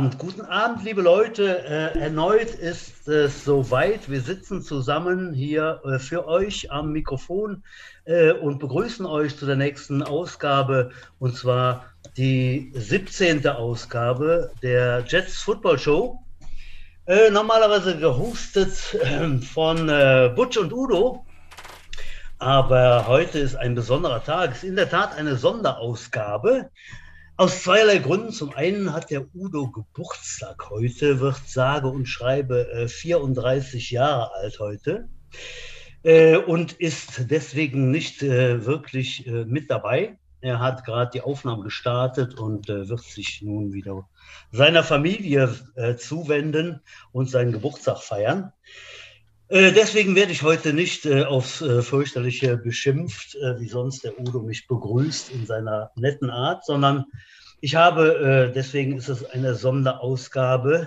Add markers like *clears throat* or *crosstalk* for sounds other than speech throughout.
Guten Abend, guten Abend, liebe Leute. Äh, erneut ist es soweit. Wir sitzen zusammen hier äh, für euch am Mikrofon äh, und begrüßen euch zu der nächsten Ausgabe und zwar die 17. Ausgabe der Jets Football Show. Äh, normalerweise gehostet ähm, von äh, Butch und Udo. Aber heute ist ein besonderer Tag. Es ist in der Tat eine Sonderausgabe. Aus zweierlei Gründen. Zum einen hat der Udo Geburtstag heute, wird sage und schreibe äh, 34 Jahre alt heute äh, und ist deswegen nicht äh, wirklich äh, mit dabei. Er hat gerade die Aufnahme gestartet und äh, wird sich nun wieder seiner Familie äh, zuwenden und seinen Geburtstag feiern. Deswegen werde ich heute nicht äh, aufs äh, fürchterliche beschimpft, äh, wie sonst der Udo mich begrüßt in seiner netten Art, sondern ich habe, äh, deswegen ist es eine Sonderausgabe,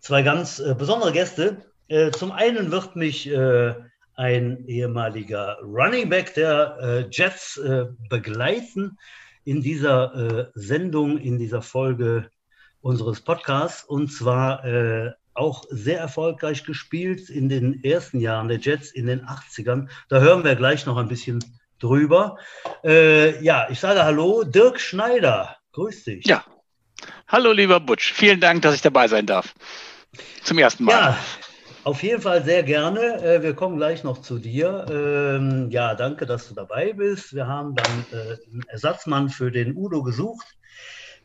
zwei ganz äh, besondere Gäste. Äh, zum einen wird mich äh, ein ehemaliger Running Back der äh, Jets äh, begleiten in dieser Sendung, in dieser Folge unseres Podcasts. Und zwar auch sehr erfolgreich gespielt in den ersten Jahren der Jets in den 80ern. Da hören wir gleich noch ein bisschen drüber. ja, ich sage Hallo, Dirk Schneider. Grüß dich. Ja. Hallo, lieber Butch. Vielen Dank, dass ich dabei sein darf. Zum ersten Mal. Ja, auf jeden Fall sehr gerne. Äh, wir kommen gleich noch zu dir. Ähm, ja, danke, dass du dabei bist. Wir haben dann äh, einen Ersatzmann für den Udo gesucht.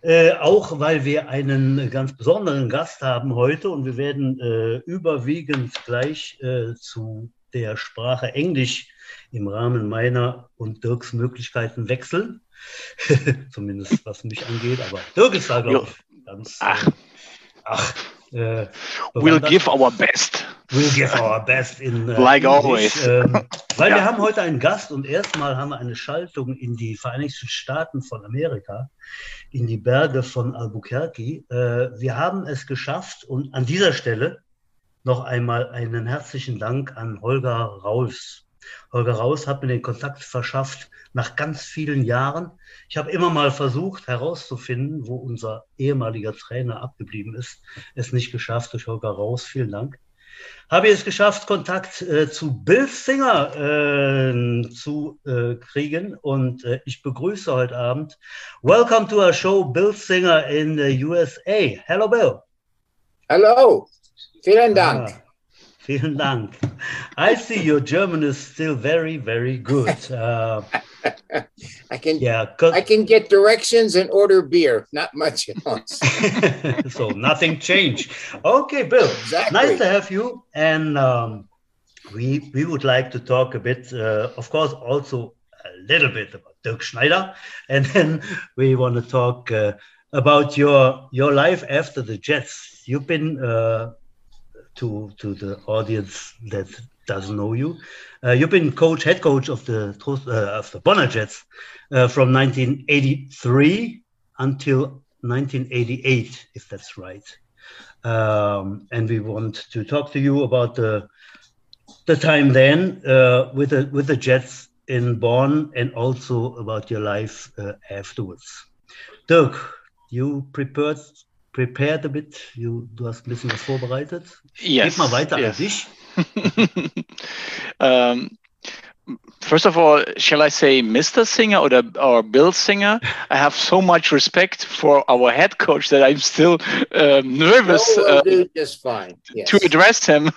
Äh, auch weil wir einen ganz besonderen Gast haben heute und wir werden überwiegend gleich zu der Sprache Englisch im Rahmen meiner und Dirks Möglichkeiten wechseln. *laughs* Zumindest was mich angeht. Aber Dirk ist da, glaube ich, ganz. Ach. Äh, ach äh, we'll give our best. We'll give our best in. Äh, like always. Ähm, weil ja. wir haben heute einen Gast und erstmal haben wir eine Schaltung in die Vereinigten Staaten von Amerika, in die Berge von Albuquerque. Äh, wir haben es geschafft und an dieser Stelle noch einmal einen herzlichen Dank an Holger Raus. Holger Raus hat mir den Kontakt verschafft nach ganz vielen Jahren. Ich habe immer mal versucht herauszufinden, wo unser ehemaliger Trainer abgeblieben ist. Es nicht geschafft durch Holger Raus. Vielen Dank. Habe ich es geschafft, Kontakt äh, zu Bill Singer äh, zu äh, kriegen und äh, ich begrüße heute Abend. Welcome to our show, Bill Singer in the USA. Hello, Bill. Hello. Vielen Dank. Ah. Vielen Dank. I see your German is still very, very good. Uh, *laughs* I can yeah, I can get directions and order beer. Not much else. *laughs* so nothing changed. Okay, Bill. Exactly. Nice to have you. And um, we we would like to talk a bit, uh, of course, also a little bit about Dirk Schneider, *laughs* and then we want to talk uh, about your your life after the Jets. You've been uh, to to the audience that doesn't know you. Uh, you've been coach, head coach of the uh, of the Bonner Jets uh, from 1983 until 1988, if that's right. Um, and we want to talk to you about the the time then uh, with the with the Jets in Bonn, and also about your life uh, afterwards. Dirk, you prepared prepared a bit? You, du hast ein bisschen was vorbereitet. Yes, Gib mal weiter yes. an dich. um, *laughs* first of all, shall I say Mr. Singer or, the, or Bill Singer? I have so much respect for our head coach that I'm still um, nervous uh, just fine. Yes. to address him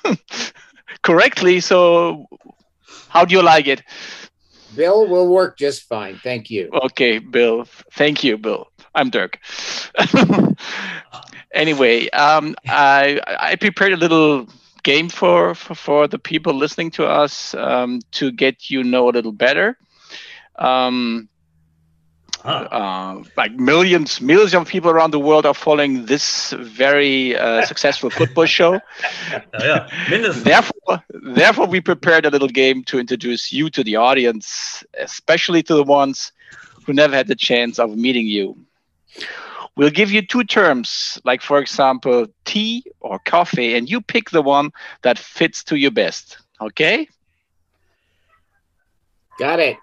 *laughs* correctly. So, how do you like it? Bill will work just fine. Thank you. Okay, Bill. Thank you, Bill. I'm Dirk. *laughs* anyway, um, I I prepared a little game for for, for the people listening to us um, to get you know a little better. Um, uh, like millions, millions of people around the world are following this very uh, *laughs* successful football show. yeah, therefore, therefore, we prepared a little game to introduce you to the audience, especially to the ones who never had the chance of meeting you. We'll give you two terms, like for example, tea or coffee, and you pick the one that fits to you best. Okay? Got it.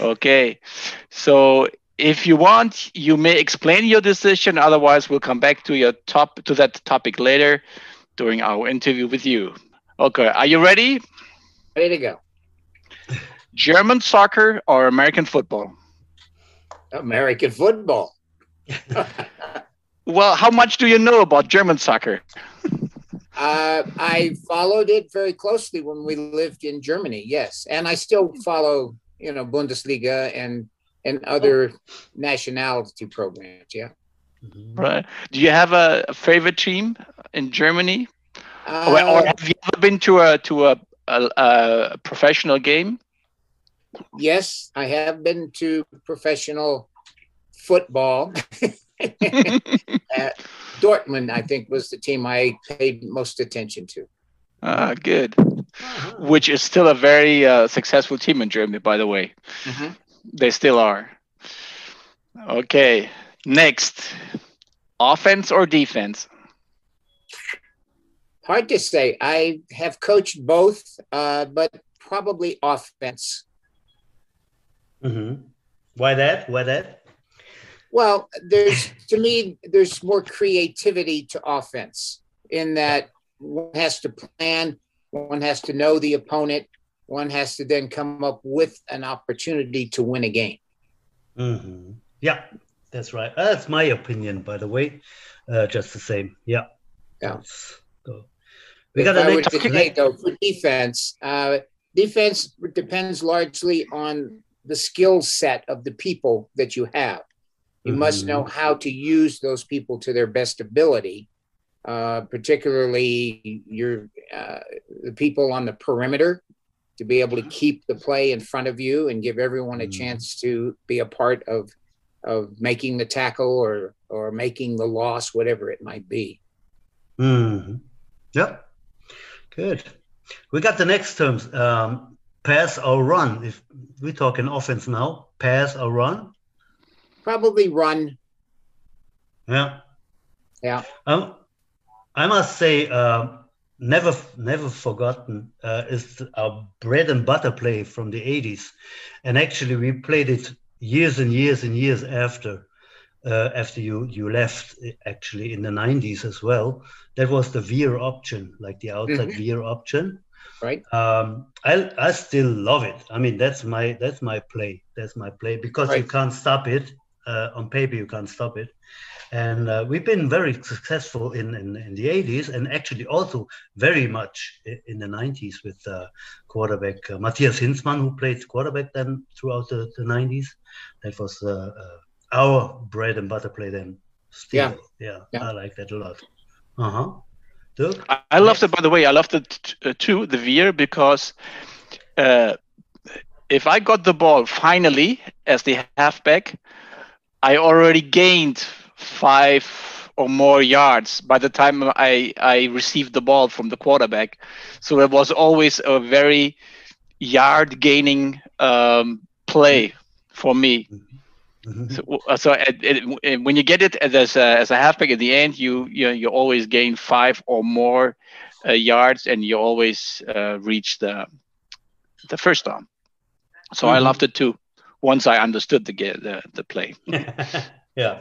okay. So if you want, you may explain your decision. Otherwise, we'll come back to your top to that topic later during our interview with you. Okay, are you ready? Ready to go. German soccer or American football? American football. Well, how much do you know about German soccer? Uh, I followed it very closely when we lived in Germany. Yes, and I still follow, you know, Bundesliga and and other oh. nationality programs. Yeah. Mm-hmm. Right. Do you have a, a favorite team in Germany, uh, or, or, have you ever been to a to a, a, a professional game? Yes, I have been to professional football. *laughs* *laughs* At Dortmund, I think, was the team I paid most attention to. Ah, good. Uh-huh. Which is still a very uh, successful team in Germany, by the way. Mm-hmm. They still are. Okay, next, offense or defense? Hard to say. I have coached both, uh, but probably offense. Mm-hmm. Why that? Why that? Well, there's to me, there's more creativity to offense in that one has to plan, one has to know the opponent, one has to then come up with an opportunity to win a game. Mm-hmm. Yeah, that's right. That's my opinion, by the way. Uh, just the same. Yeah. Yeah. So, we got a next. Say, though, for defense, uh, defense depends largely on the skill set of the people that you have. You mm-hmm. must know how to use those people to their best ability, uh, particularly your uh, the people on the perimeter to be able to keep the play in front of you and give everyone a mm-hmm. chance to be a part of of making the tackle or or making the loss, whatever it might be. Mm-hmm. Yep. Good. We got the next terms. Um, pass or run? If we're talking offense now, pass or run? Probably run. Yeah. Yeah. Um, I must say, uh, never, never forgotten uh, is our bread and butter play from the '80s, and actually we played it years and years and years after. Uh, after you you left, actually in the '90s as well, that was the veer option, like the outside mm-hmm. veer option right? Um, I I still love it. I mean, that's my that's my play. That's my play because right. you can't stop it uh, on paper. You can't stop it, and uh, we've been very successful in, in, in the 80s and actually also very much in the 90s with uh, quarterback uh, Matthias Hinzmann, who played quarterback then throughout the, the 90s. That was uh, uh, our bread and butter play then. Still, yeah. yeah, yeah, I like that a lot. Uh huh. I, I loved it, by the way. I loved it uh, too, the veer, because uh, if I got the ball finally as the halfback, I already gained five or more yards by the time I, I received the ball from the quarterback. So it was always a very yard gaining um, play for me. Mm-hmm. So, uh, so it, it, when you get it as a, as a halfback at the end, you you you always gain five or more uh, yards, and you always uh, reach the the first down. So mm-hmm. I loved it too. Once I understood the the the play. *laughs* yeah.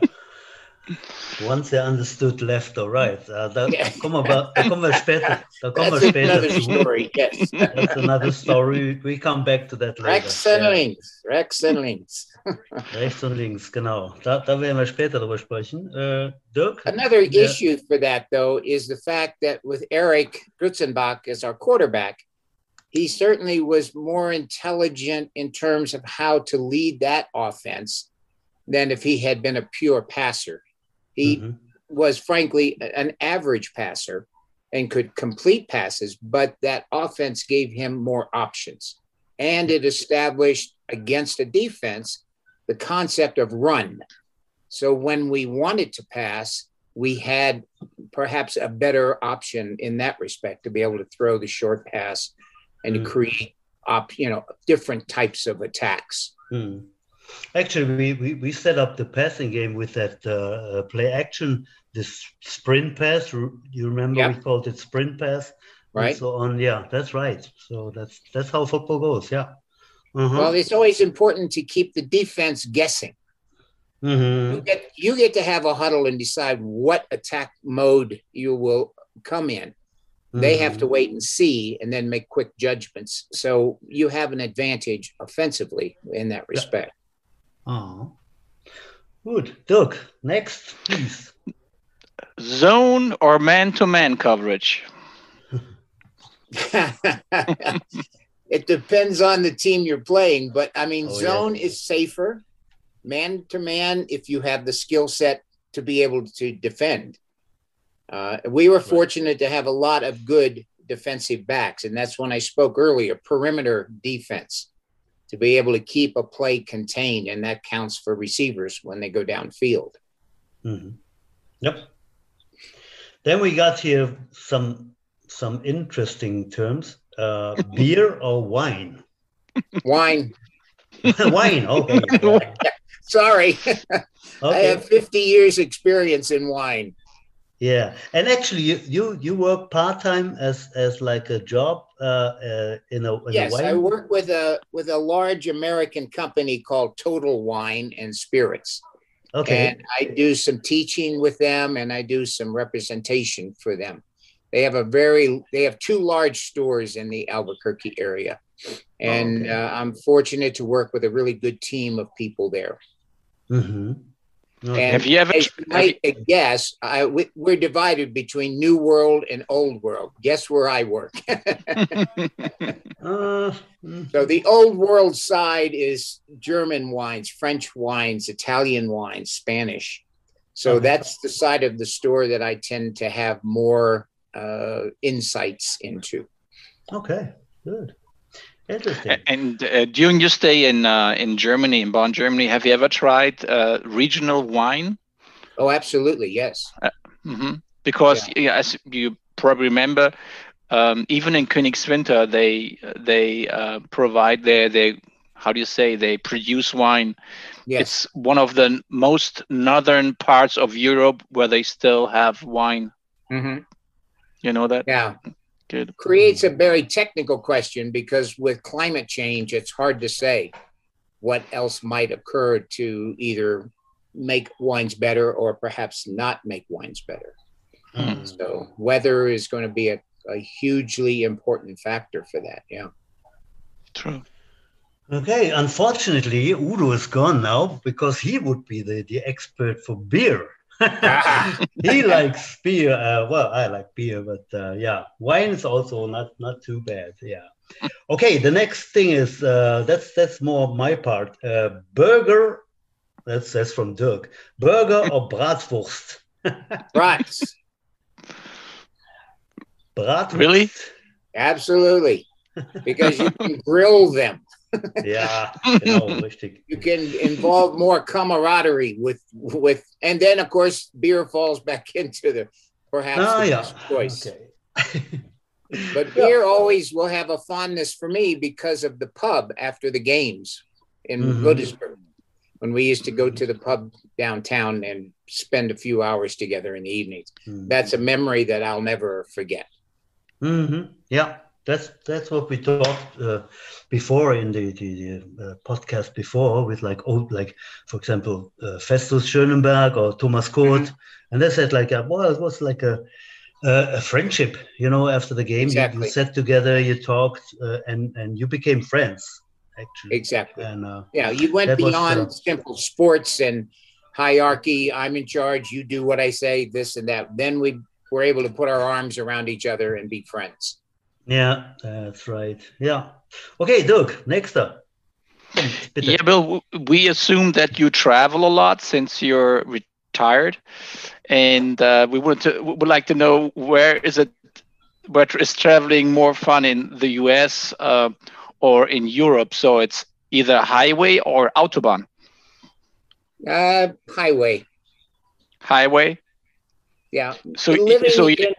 Once I understood left or right. Uh, da, da, kommen wir, da kommen wir später, da kommen wir später zu. Story, yes. That's another story. We come back to that later. Rex and yeah. links. Rex and links. *laughs* Rechts und links, genau. Da, da werden wir später drüber sprechen. Uh, Dirk? Another yeah. issue for that, though, is the fact that with Eric Grutzenbach as our quarterback, he certainly was more intelligent in terms of how to lead that offense than if he had been a pure passer. He mm-hmm. was, frankly, an average passer and could complete passes, but that offense gave him more options. And it established against a defense the concept of run. So when we wanted to pass, we had perhaps a better option in that respect to be able to throw the short pass and mm. create op, you know, different types of attacks. Mm. Actually, we, we, we set up the passing game with that uh, play action, this sprint pass. You remember yep. we called it sprint pass, right? so on. Yeah, that's right. So that's that's how football goes. Yeah. Uh-huh. Well, it's always important to keep the defense guessing. Mhm. You get you get to have a huddle and decide what attack mode you will come in. They have to Mhm. wait and see and then make quick judgments. So you have an advantage offensively in that respect. Oh. Good. Dirk, next, please. Zone or man-to-man coverage? *laughs* it depends on the team you're playing, but I mean, Oh, yeah. zone is safer. Man to man, if you have the skill set to be able to defend. Uh, we were fortunate to have a lot of good defensive backs, and that's when I spoke earlier perimeter defense to be able to keep a play contained, and that counts for receivers when they go downfield. Mhm. Yep. Then we got here some some interesting terms. Uh, *laughs* beer or wine? Wine, *laughs* wine. Okay. *laughs* sorry, I have 50 years experience in wine. Yeah, and actually, you you, you work part time as as like a job uh, uh, in a in Yes, a. I work with a with a large American company called Total Wine and Spirits, Okay. and I do some teaching with them, and I do some representation for them. They have a very they have two large stores in the Albuquerque area, and Okay. uh, I'm fortunate to work with a really good team of people there. hmm Okay. And Have you ever? as you have you- might guess, I, we, we're divided between New World and Old World. Guess where I work? *laughs* Uh, So the old world side is German wines, French wines, Italian wines, Spanish. So Okay. that's the side of the store that I tend to have more uh, insights into. okay. Good. Interesting. And uh, during your stay in uh, in Germany, in Bonn, Germany, have you ever tried uh, regional wine? Oh, absolutely, yes. hmm Because yeah, as you probably remember, um, even in Königswinter, they they uh, provide their they how do you say they produce wine. Yes, It's one of the most northern parts of Europe where they still have wine. Mhm. You know that? Now, Good. creates a very technical question because with climate change, it's hard to say what else might occur to either make wines better or perhaps not make wines better. Mm. So weather is going to be a, a hugely important factor for that. Yeah. True. Okay, unfortunately, Udo is gone now because he would be the, the expert for beer. *laughs* he likes beer. Uh, well, I like beer, but uh, yeah, wine is also not not too bad. Yeah. Okay, the next thing is uh, that's that's more my part. Uh, burger. That's that's from Dirk. Burger or *laughs* bratwurst? *laughs* Right. Bratwurst. Really? Absolutely. Because you can grill them. Ja, genau, richtig. You can involve more camaraderie with with and then of course beer falls back *laughs* into the perhaps Ah, the yeah. best choice. Okay. *laughs* But beer always will have a fondness for me because of the pub after the games in Mhm. Godesberg. When we used to go to the pub downtown and spend a few hours together in the evenings. Hmm. That's a memory that I'll never forget. Mm-hmm. Yeah, that's that's what we talked uh, before in the the, the uh, podcast before with like old like for example uh, Festus Schönenberg or Thomas Kurt, and they said like uh, well it was like a a, a friendship, you know. After the game, you- you, sat together, you talked, uh, and and you became friends actually. Exactly. And uh, Yeah, you went was, beyond uh, simple sports and hierarchy. I'm in charge. You do what I say. This and that. Then we were able to put our arms around each other and be friends. Yeah, that's right. Yeah. Okay, Dirk, next up. Bitte. Yeah, Bill, we assume that you travel a lot since you're retired, and uh, we would to, would like to know where is it, where is traveling more fun in the U.S. Uh, or in Europe? So it's either highway or autobahn. Uh, highway. Highway. Yeah. So so you,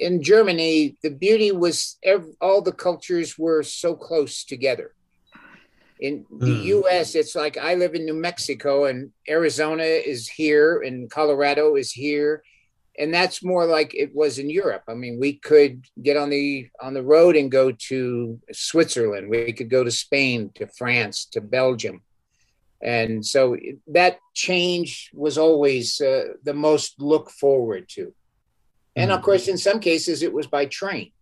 in, Germany, the beauty was all the cultures were so close together. In the Mm. U.S., it's like I live in New Mexico, and Arizona is here, and Colorado is here, and that's more like it was in Europe. I mean, we could get on the on the road and go to Switzerland. We could go to Spain, to France, to Belgium. And so that change was always uh, the most look forward to. And of course, in some cases, it was by train.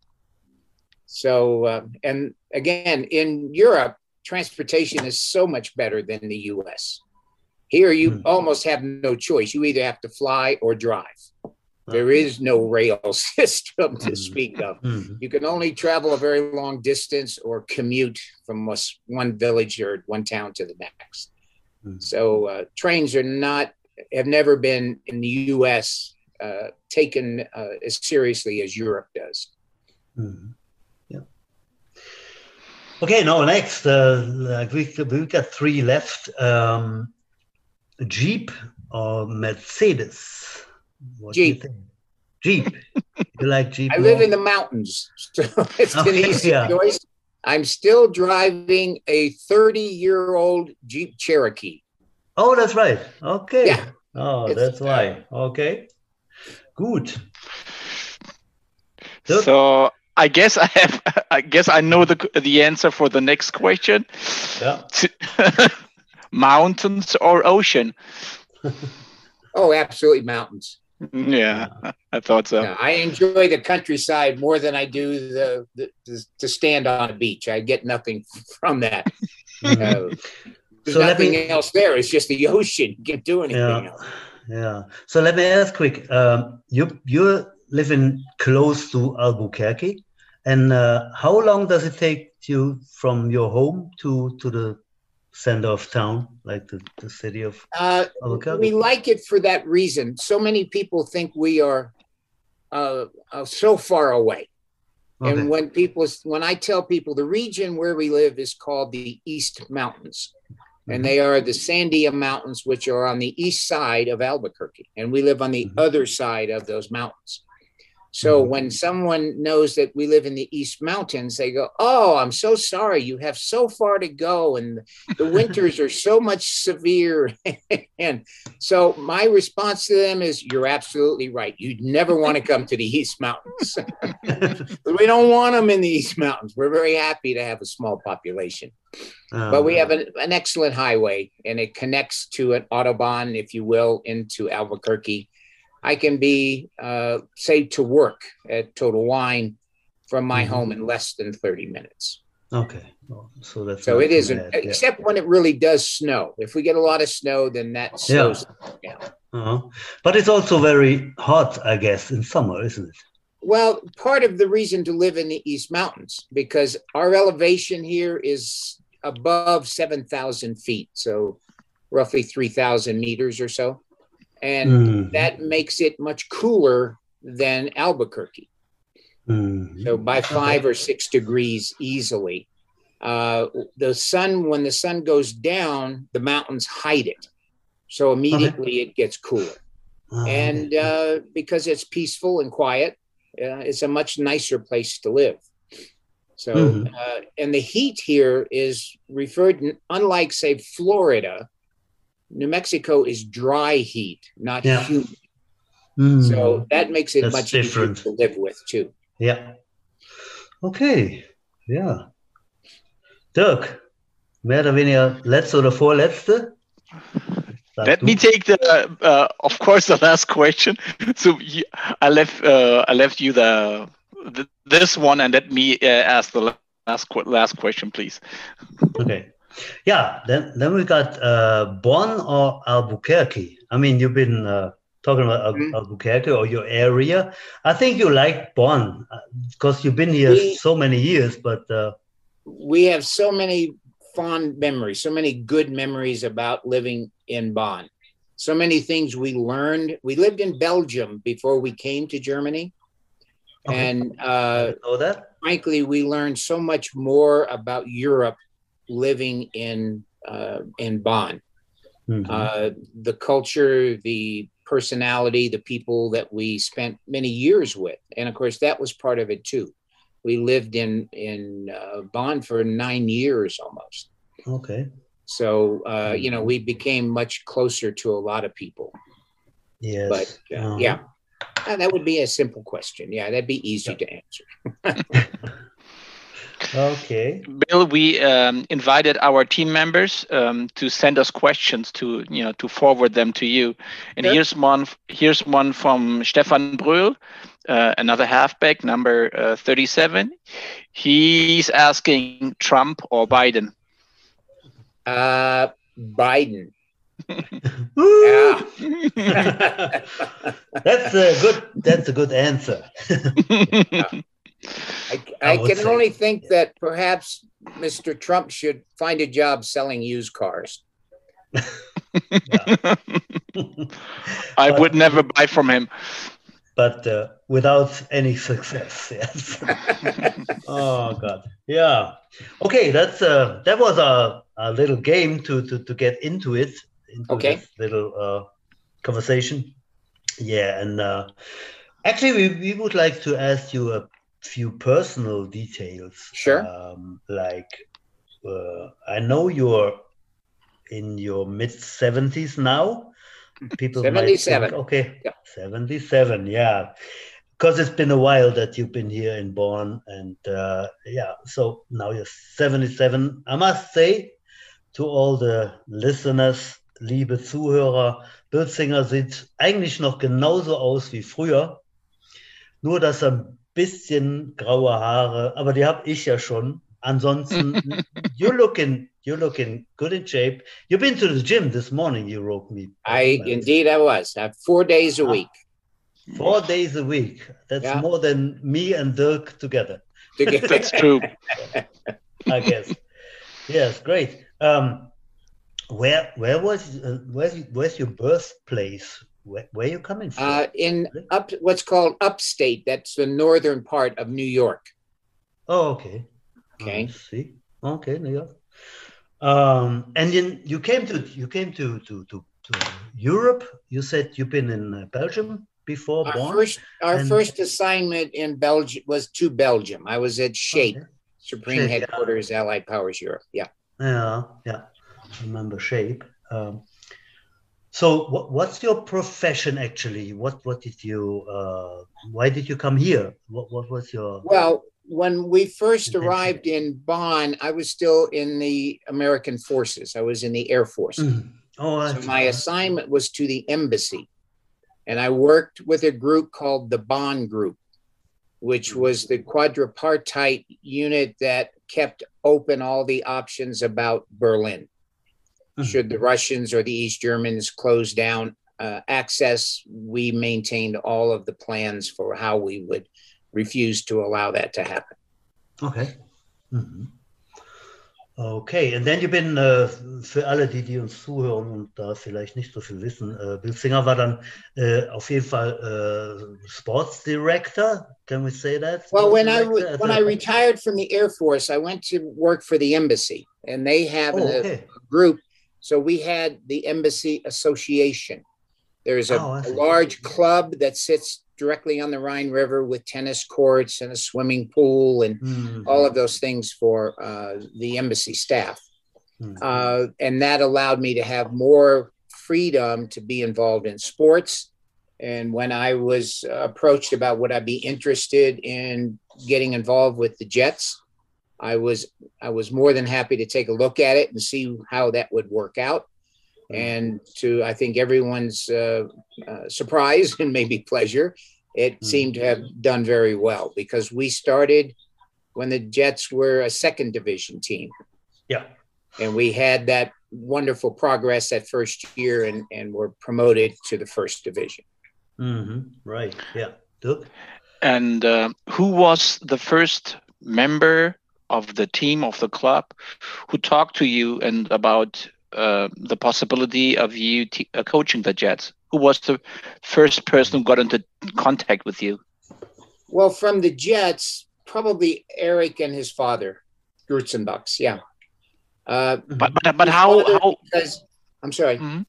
So, uh, and again, in Europe, transportation is so much better than the US. Here, you Mm. almost have no choice. You either have to fly or drive. There is no rail *laughs* system to Mm. speak of. Mhm. You can only travel a very long distance or commute from one village or one town to the next. So uh, trains are not, have never been in the U.S. Uh, taken uh, as seriously as Europe does. Mhm. Yeah. Okay, now next, uh, like we we got three left. Um, Jeep or Mercedes? What do you Jeep. think? Jeep. you like Jeep? *laughs* I live in the mountains, so *laughs* it's an easy yeah. choice. I'm still driving a 30 year old Jeep Cherokee. Oh, that's right. Okay. Yeah. Oh, It's, that's why. Okay. Good. Dirk? So I guess I have. *laughs* I guess I know the the answer for the next question. Yeah. *laughs* Mountains or ocean? *laughs* Oh, absolutely mountains. Yeah, I thought so. Yeah, I enjoy the countryside more than I do the, the, the to stand on a beach. I get nothing from that. Uh, there's So nothing me- else there. It's just the ocean. You can't do anything Yeah. else. Yeah. So let me ask quick. Um, you you live in close to Albuquerque, and uh, how long does it take you from your home to to the center of town, like the, the city of Uh, Albuquerque? we like it for that reason. So many people think we are uh, uh, so far away. Okay. And when people, when I tell people the region where we live is called the East Mountains, and they are the Sandia Mountains, which are on the east side of Albuquerque, and we live on the Mhm. other side of those mountains. So Mhm. when someone knows that we live in the East Mountains, they go, "Oh, I'm so sorry. You have so far to go, and the winters are so *laughs* much severe." *laughs* and so my response to them is, "You're absolutely right. You'd never want to come to the East Mountains." *laughs* we don't want them in the East Mountains. We're very happy to have a small population, but we have an, an excellent highway and it connects to an autobahn, if you will, into Albuquerque. I can be, uh, say, to work at Total Wine from my Mhm. home in less than 30 minutes. Okay. Oh, so that's So it isn't, bad, yeah. except when it really does snow. If we get a lot of snow, then that slows. Uh-huh. But it's also very hot, I guess, in summer, isn't it? Well, part of the reason to live in the East Mountains because our elevation here is above 7,000 feet, so roughly 3,000 meters or so. And Mm. that makes it much cooler than Albuquerque. Mm. So by five or six degrees easily. Uh, the sun, when the sun goes down, the mountains hide it. So immediately it gets cooler. Ah, And okay. uh, because it's peaceful and quiet, uh, it's a much nicer place to live. So, Mhm. uh, and the heat here is referred, unlike, say, Florida, New Mexico is dry heat, not Yeah. humid. Mm. So that makes it That's much different. easier to live with, too. Yeah. Okay, ja. Dirk, mehr oder weniger letzte oder vorletzte? Sag Let du. me take the, uh, of course, the last question. *laughs* So you, I left, uh, I left you the, the this one, and let me uh, ask the last last question, please. Okay. Yeah, then then we got uh, Bonn or Albuquerque. I mean, you've been uh, talking about Al- Mhm. Albuquerque or your area. I think you like Bonn because you've been here We- so many years. But uh, we have so many fond memories, so many good memories about living in Bonn. So many things we learned. We lived in Belgium before we came to Germany. Okay. And uh, know that. frankly, we learned so much more about Europe living in uh, in Bonn. Mhm. Uh, the culture, the personality, the people that we spent many years with, and of course that was part of it too. We lived in in uh, Bonn for nine years almost, okay. so uh, you know we became much closer to a lot of people. Yes. But uh, Uh-huh. yeah, Uh, that would be a simple question. Yeah, that'd be easy to answer. *laughs* Okay. Bill, we um, invited our team members um, to send us questions to you know to forward them to you. And Sure. here's one. Here's one from Stefan Brühl, uh, another halfback, number uh, 37. He's asking Trump or Biden. Uh, Biden. *laughs* Yeah. *laughs* that's a good. That's a good answer. *laughs* I, I I can say- only think that perhaps Mr. Trump should find a job selling used cars. *laughs* I would never buy from him. but uh, without any success. *laughs* Yes. oh God. Yeah. Okay. That's uh, that was a, a little game to, to to get into it into Okay. this little uh, conversation. Yeah, and uh, actually, we, we would like to ask you a few personal details. Sure. Um, like, uh, I know you're in your mid seventies now. People might think, 77. okay, Yeah. 77, yeah. Because it's been a while that you've been here in Bonn, and uh, yeah, so now you're 77. I must say to all the listeners, liebe Zuhörer, Bill Singer sieht eigentlich noch genauso aus wie früher, nur dass er ein bisschen graue Haare, aber die habe ich ja schon. Ansonsten, *laughs* you're looking, you're looking good in shape. You've been to the gym this morning. You wrote me. I indeed I was. I have four days a Ah. week. Four days a week. That's Yeah. more than me and Dirk together, To get, *laughs* That's true. I guess. yes, great. Um, where where was uh, where's where's your birthplace? Where where you coming from? uh, in up what's called upstate. That's the northern part of New York. oh, okay. Okay. I see. Okay, New York. Um, and then you came to you came to to to, to Europe. You said you've been in uh, Belgium before. Our Bonn? first our first assignment in Belgium was to Belgium. I was at Shape, Okay. Supreme Shape, yeah. Headquarters, Allied Powers Europe. Yeah. Yeah, yeah. Remember shape. Um, so, what, what's your profession actually? What what did you? Uh, why did you come here? What what was your? Well, when we first arrived in Bonn, I was still in the American forces. I was in the Air Force. Mm. Oh, So my assignment was to the embassy. And I worked with a group called the Bonn Group, which was the quadripartite unit that kept open all the options about Berlin. Mhm. Should the Russians or the East Germans close down uh, access, we maintained all of the plans for how we would refuse to allow that to happen. Okay. Mhm. Okay, and then you've been, äh, für alle, die, die uns zuhören und da vielleicht nicht so viel wissen, äh, Bill Singer war dann äh, auf jeden Fall äh, Sports Director, can we say that? Well, when I director when I retired from the Air Force, I went to work for the embassy, and they have Oh, a, okay. group. So we had the Embassy Association. There's a, Oh, a large club that sits directly on the Rhine River with tennis courts and a swimming pool and Mhm. all of those things for uh, the embassy staff. Mhm. Uh, and that allowed me to have more freedom to be involved in sports. And when I was approached about would I be interested in getting involved with the Jets, I was I was more than happy to take a look at it and see how that would work out. And to I think everyone's uh, uh, surprise *laughs* and maybe pleasure, it Mhm. seemed to have done very well because we started when the Jets were a second division team Yeah. and we had that wonderful progress that first year and, and were promoted to the first division. Mhm. Right. Yeah. Dirk? And uh, who was the first member of the team of the club who talked to you and about uh, the possibility of you t- uh, coaching the Jets? Who was the first person who got into contact with you? Well, from the Jets, probably Eric and his father, Grutzenbucks. Yeah. Uh, But but, but how how because I'm sorry. Mhm.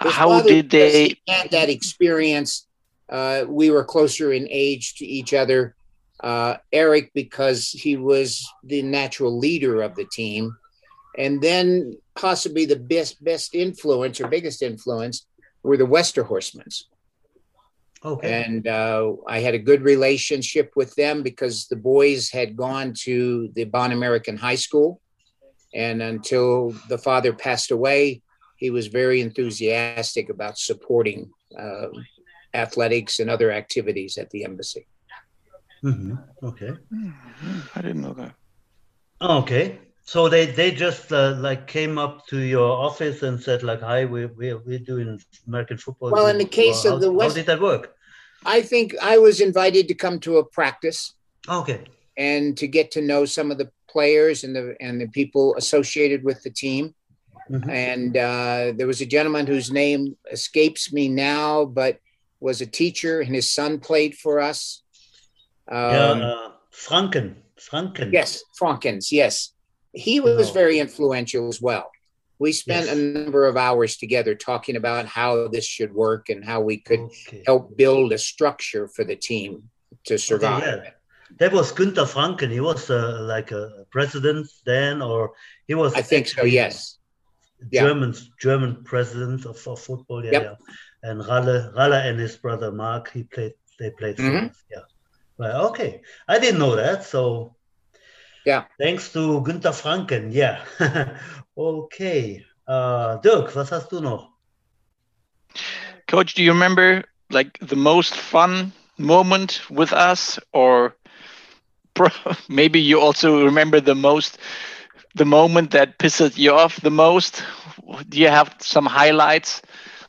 How did they? he had that experience? Uh, we were closer in age to each other. Uh, Eric, because he was the natural leader of the team, and then possibly the best best influence or biggest influence were the Westerhorsemans. Okay. And uh, I had a good relationship with them because the boys had gone to the Bonn American High School. And until the father passed away, he was very enthusiastic about supporting uh, athletics and other activities at the embassy. Mm-hmm. Okay. Mm-hmm. I didn't know that. Okay. So they they just uh, like came up to your office and said like, "Hi, we we we're doing American football." Well, in the case how, of the West, how did that work? I think I was invited to come to a practice. Okay. And to get to know some of the players and the and the people associated with the team. Mm-hmm. And uh, there was a gentleman whose name escapes me now, but was a teacher, and his son played for us. Um, yeah, uh, Franken. Franken. Yes, Frankens. Yes, he was very influential as well. We spent yes. a number of hours together talking about how this should work and how we could okay. help build a structure for the team to survive. Okay, yeah. That was Günther Franken. He was uh, like a president then, or he was. I think so. Yes. German yeah. German president of, of football. Yeah, yep. yeah. And Ralle, Ralle and his brother Mark, he played. They played. Mm-hmm. Yeah. Well, okay, I didn't know that. So yeah. Thanks to Günther Franken, yeah. *laughs* okay. Uh, Dirk, was hast du noch? Coach, do you remember like the most fun moment with us or *laughs* maybe you also remember the most the moment that pissed you off the most do you have some highlights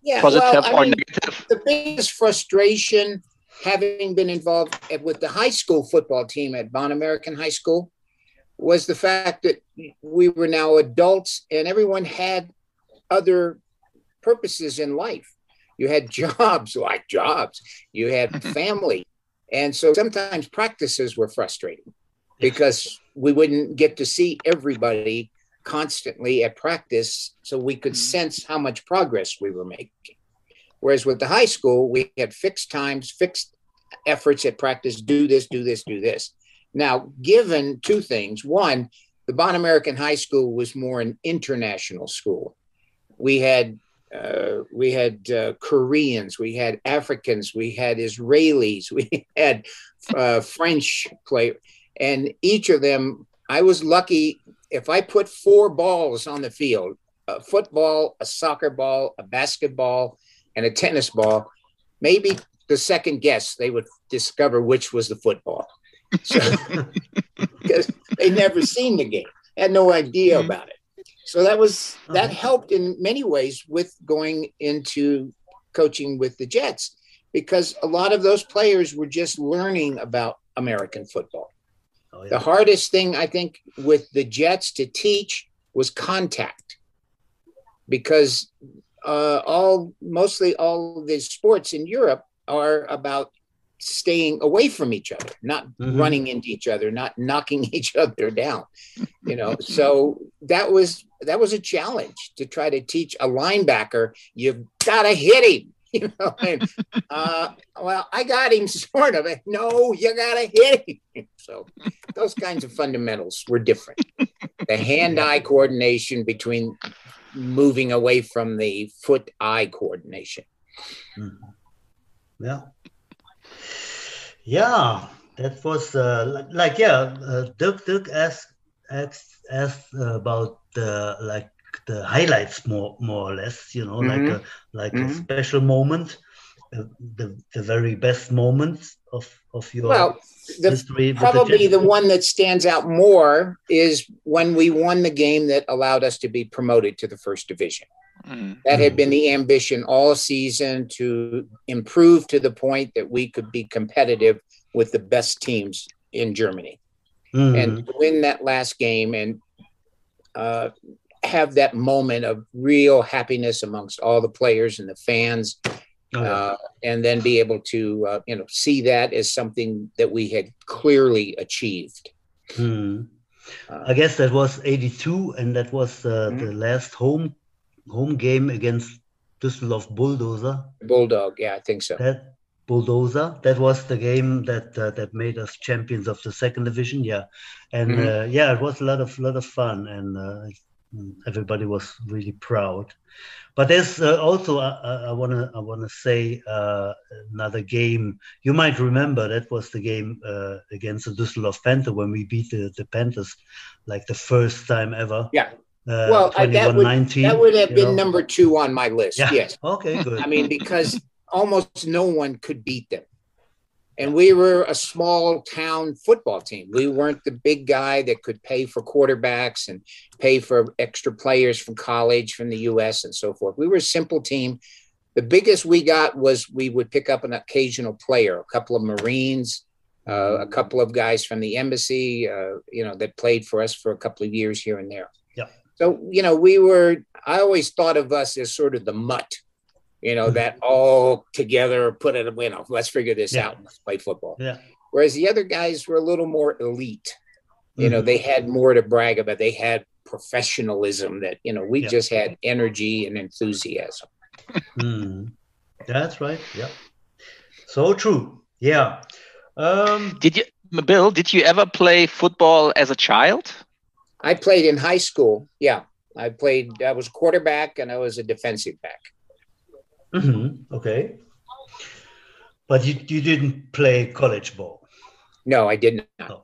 yeah, positive well, or mean, negative the biggest frustration having been involved with the high school football team at Bonn American High School was the fact that we were now adults and everyone had other purposes in life. You had jobs, *laughs* like jobs, you had *laughs* family. And so sometimes practices were frustrating because we wouldn't get to see everybody constantly at practice so we could mm-hmm. sense how much progress we were making. Whereas with the high school, we had fixed times, fixed efforts at practice do this, do this, do this. Now, given two things one, the Bonn American High School was more an international school. We had uh, we had uh, Koreans, we had Africans, we had Israelis, *laughs* we had uh, French players, and each of them, I was lucky if I put four balls on the field a football, a soccer ball, a basketball, and a tennis ball, maybe the second guess they would discover which was the football. So, *laughs* because they never seen the game, had no idea mm-hmm. about it. So that was that uh-huh. helped in many ways with going into coaching with the Jets because a lot of those players were just learning about American football. Oh, yeah. The hardest thing I think with the Jets to teach was contact because uh, all mostly all the sports in Europe are about staying away from each other, not mm-hmm. running into each other, not knocking *laughs* each other down. You know, so that was that was a challenge to try to teach a linebacker. You've got to hit him. *laughs* You know, and, uh, well, I got him *laughs* sort of. No, you got to hit him. So those kinds of fundamentals were different. The hand-eye coordination between moving away from the foot-eye coordination. Mm-hmm. Yeah. Yeah, that was uh, like yeah. Uh, Dirk Dirk asked asked asked about the like the highlights more more or less. You know, mm-hmm. like a like mm-hmm. a special moment, the the very best moments of of your well, the, history. Probably the, the one that stands out more is when we won the game that allowed us to be promoted to the first division. Mm. That had been the ambition all season to improve to the point that we could be competitive with the best teams in Germany mm. and win that last game and uh, have that moment of real happiness amongst all the players and the fans. Oh, uh, and then be able to uh, you know see that as something that we had clearly achieved. Mm. I guess that was 82 and that was mm. the last home home game against Düsseldorf Bulldozer. Bulldog, yeah, I think so. That Bulldozer. That was the game that uh, that made us champions of the second division. Yeah, and mm-hmm. uh, yeah, it was a lot of lot of fun, and uh, everybody was really proud. But there's uh, also uh, uh I want to I want to say uh, another game. You might remember that was the game uh, against the Düsseldorf Panther when we beat the, the Panthers, like the first time ever. Yeah. Uh, well, that would, that would have been know? number two on my list. Yeah. Yes. Okay. Good. I mean, because almost no one could beat them. And we were a small town football team. We weren't the big guy that could pay for quarterbacks and pay for extra players from college, from the US, and so forth. We were a simple team. The biggest we got was we would pick up an occasional player, a couple of Marines, uh, a couple of guys from the embassy, uh, you know, that played for us for a couple of years here and there. Yeah. So, you know, we were, I always thought of us as sort of the mutt you know, that all together put it, you know, let's figure this yeah. out. Let's play football. Yeah. Whereas the other guys were a little more elite. You mm-hmm. know, they had more to brag about. They had professionalism that, you know, we yeah. just had energy and enthusiasm. mm. That's right. Yeah. So true. Yeah. Um, did you, Bill, did you ever play football as a child? I played in high school. Yeah. I played, I was quarterback and I was a defensive back. Mm-hmm. Okay. But you, you didn't play college ball? No, I did not. Oh.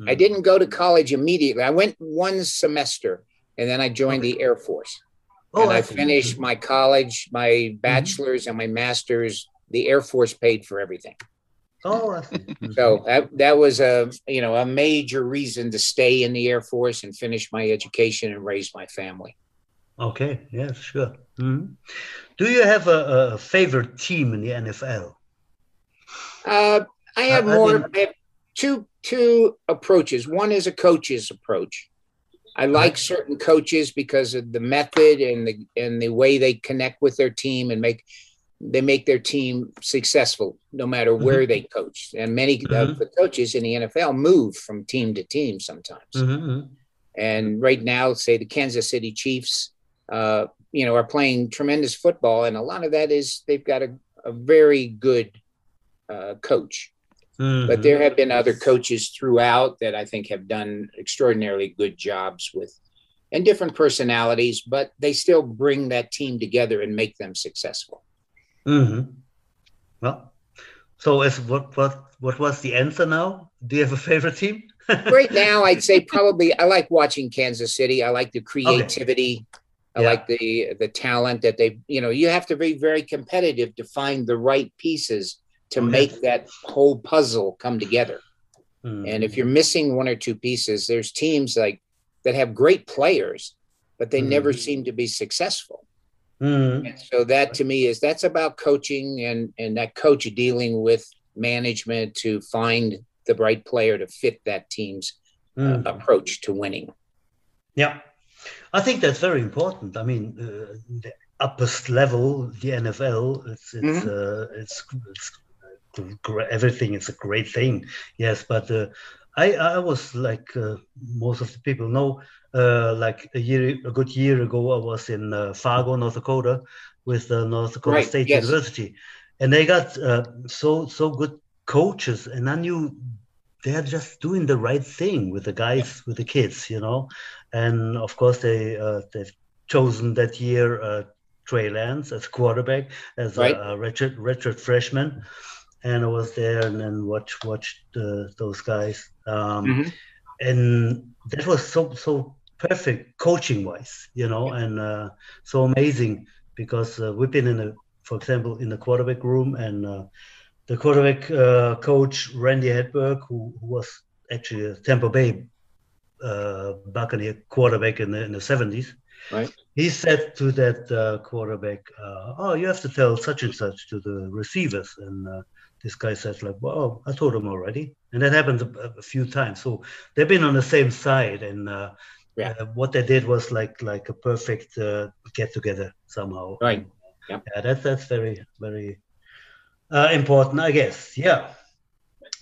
Mm-hmm. I didn't go to college immediately. I went one semester and then I joined okay. the Air Force. Oh, and I, I finished my college, my mm-hmm. bachelor's mm-hmm. and my master's. The Air Force paid for everything. Oh, I see. *laughs* so that, that was a you know a major reason to stay in the Air Force and finish my education and raise my family. Okay, yeah, sure. Mm-hmm. Do you have a, a, favorite team in the NFL? Uh, I have I, more. I, mean, I have two two approaches. One is a coach's approach. I like certain coaches because of the method and the and the way they connect with their team and make they make their team successful no matter mm-hmm. where mm-hmm. they coach. And many mm-hmm. of the coaches in the NFL move from team to team sometimes. Mm-hmm. And right now, say the Kansas City Chiefs uh, you know, are playing tremendous football, and a lot of that is they've got a, a very good uh, coach. Mm-hmm. But there have been other coaches throughout that I think have done extraordinarily good jobs with, and different personalities, but they still bring that team together and make them successful. Mm-hmm. Well, so as what what what was the answer now? Do you have a favorite team? right now, I'd say *laughs* probably I like watching Kansas City. I like the creativity. Okay. I yeah. like the the talent that they, you know, you have to be very competitive to find the right pieces to okay. make that whole puzzle come together. Mm. And if you're missing one or two pieces, there's teams like that have great players, but they mm. never seem to be successful. Mm. so that to me is that's about coaching and and that coach dealing with management to find the right player to fit that team's uh, mm. approach to winning. Yeah. I think that's very important. I mean, uh, the uppest level, the NFL, it's it's mm-hmm. uh, it's, it's everything is a great thing. Yes, but uh, I I was like uh, most of the people know, uh, like a year a good year ago, I was in uh, Fargo, North Dakota, with the North Dakota right. State yes. University, and they got so so good coaches, and I knew they're just doing the right thing with the guys with the kids you know and of course they uh, they've chosen that year uh, Trey Lance as quarterback as right. a, a redshirt, redshirt freshman and I was there and, then watched watched uh, those guys um, mm-hmm. and that was so so perfect coaching wise you know and uh, so amazing because uh, we've been in a for example in the quarterback room and uh, the quarterback uh, coach Randy Hedberg, who, who, was actually a Tampa Bay uh, Buccaneer quarterback in the, in the 70s. Right. He said to that uh, quarterback, uh, "Oh, you have to tell such and such to the receivers." And uh, this guy says, "Like, well, I told him already." And that happened a, a few times. So they've been on the same side, and uh, yeah. what they did was like like a perfect get together somehow. Right. Yeah. yeah, that's that's very very uh, important, I guess. Yeah.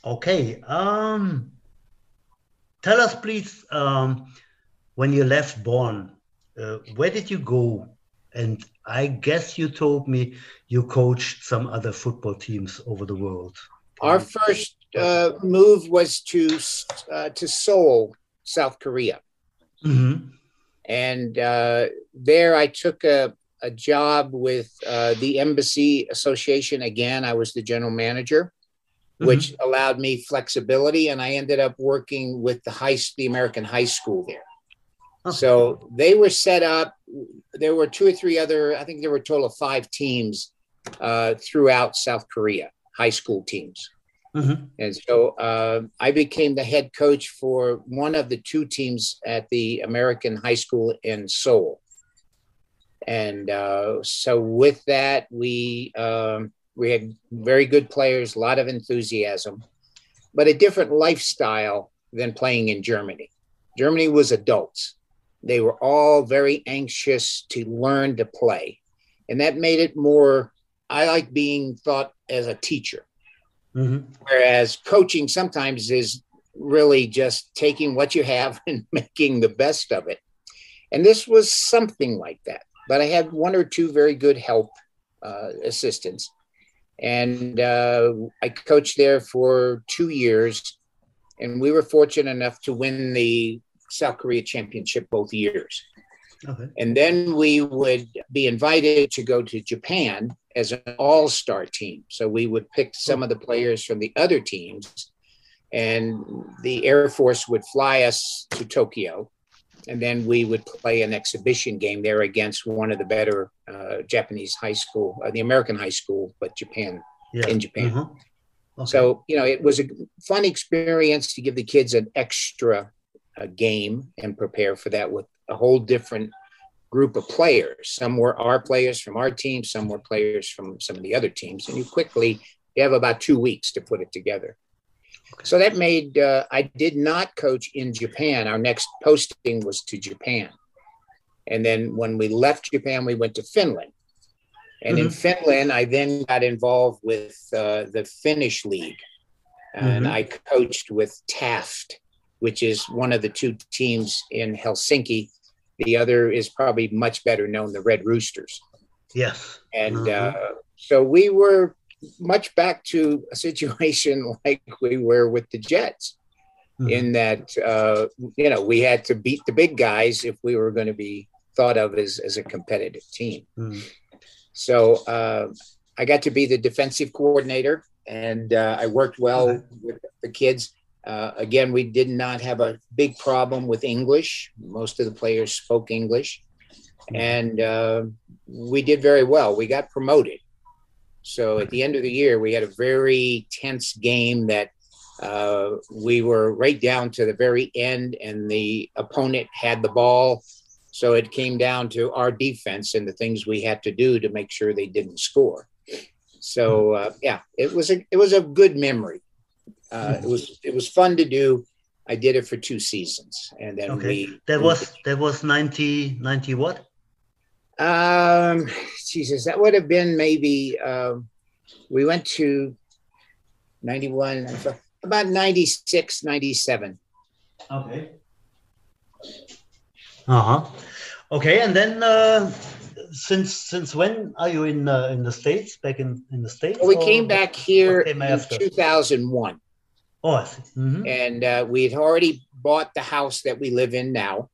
Okay. Um, tell us, please, um, when you left Bonn, uh, where did you go? And I guess you told me you coached some other football teams over the world. Our first uh, move was to uh, to Seoul, South Korea, mm-hmm. And uh, there I took a, a job with uh, the Embassy Association. Again, I was the general manager, mm-hmm. which allowed me flexibility. And I ended up working with the high, the American high school there. So they were set up. There were two or three other, I think there were a total of five teams uh, throughout South Korea, high school teams. Mm-hmm. And so uh, I became the head coach for one of the two teams at the American high school in Seoul. And uh, so with that, we um, we had very good players, a lot of enthusiasm, but a different lifestyle than playing in Germany. Germany was adults. They were all very anxious to learn to play. And that made it more, I like being thought as a teacher. Mm-hmm. Whereas coaching sometimes is really just taking what you have *laughs* and making the best of it. And this was something like that. But I had one or two very good help uh, assistants. And uh, I coached there for two years. And we were fortunate enough to win the South Korea championship both years. Okay. And then we would be invited to go to Japan as an all star team. So we would pick some of the players from the other teams, and the Air Force would fly us to Tokyo. And then we would play an exhibition game there against one of the better uh, Japanese high school, uh, the American high school, but Japan, yeah. in Japan. Mm-hmm. Okay. So, you know, it was a fun experience to give the kids an extra uh, game and prepare for that with a whole different group of players. Some were our players from our team, some were players from some of the other teams, and you quickly you have about two weeks to put it together. So that made uh, I did not coach in Japan. Our next posting was to Japan, and then when we left Japan, we went to Finland. And mm-hmm. in Finland, I then got involved with uh, the Finnish league, and mm-hmm. I coached with Taft, which is one of the two teams in Helsinki the other is probably much better known, the Red Roosters. Yes. And mm-hmm. uh, so we were much back to a situation *laughs* like we were with the Jets, mm-hmm. in that, uh, you know, we had to beat the big guys if we were going to be thought of as, as a competitive team. Mm-hmm. So uh, I got to be the defensive coordinator and uh, I worked well with the kids. Uh, again, we did not have a big problem with English. Most of the players spoke English, and uh, we did very well. We got promoted. So at the end of the year, we had a very tense game that uh, we were right down to the very end, and the opponent had the ball. So it came down to our defense and the things we had to do to make sure they didn't score. So uh, yeah, it was a it was a good memory. Uh, it was it was fun to do. I did it for two seasons, and then okay. we. That was that was 90, 90 what? Um, Jesus, that would have been maybe. Um, we went to ninety one, about 96, 97. Okay. Uh huh. Okay, and then uh, since since when are you in uh, in the states? Back in in the states? Well, we came back here in two thousand one. Oh, mm-hmm. And uh, we had already bought the house that we live in now.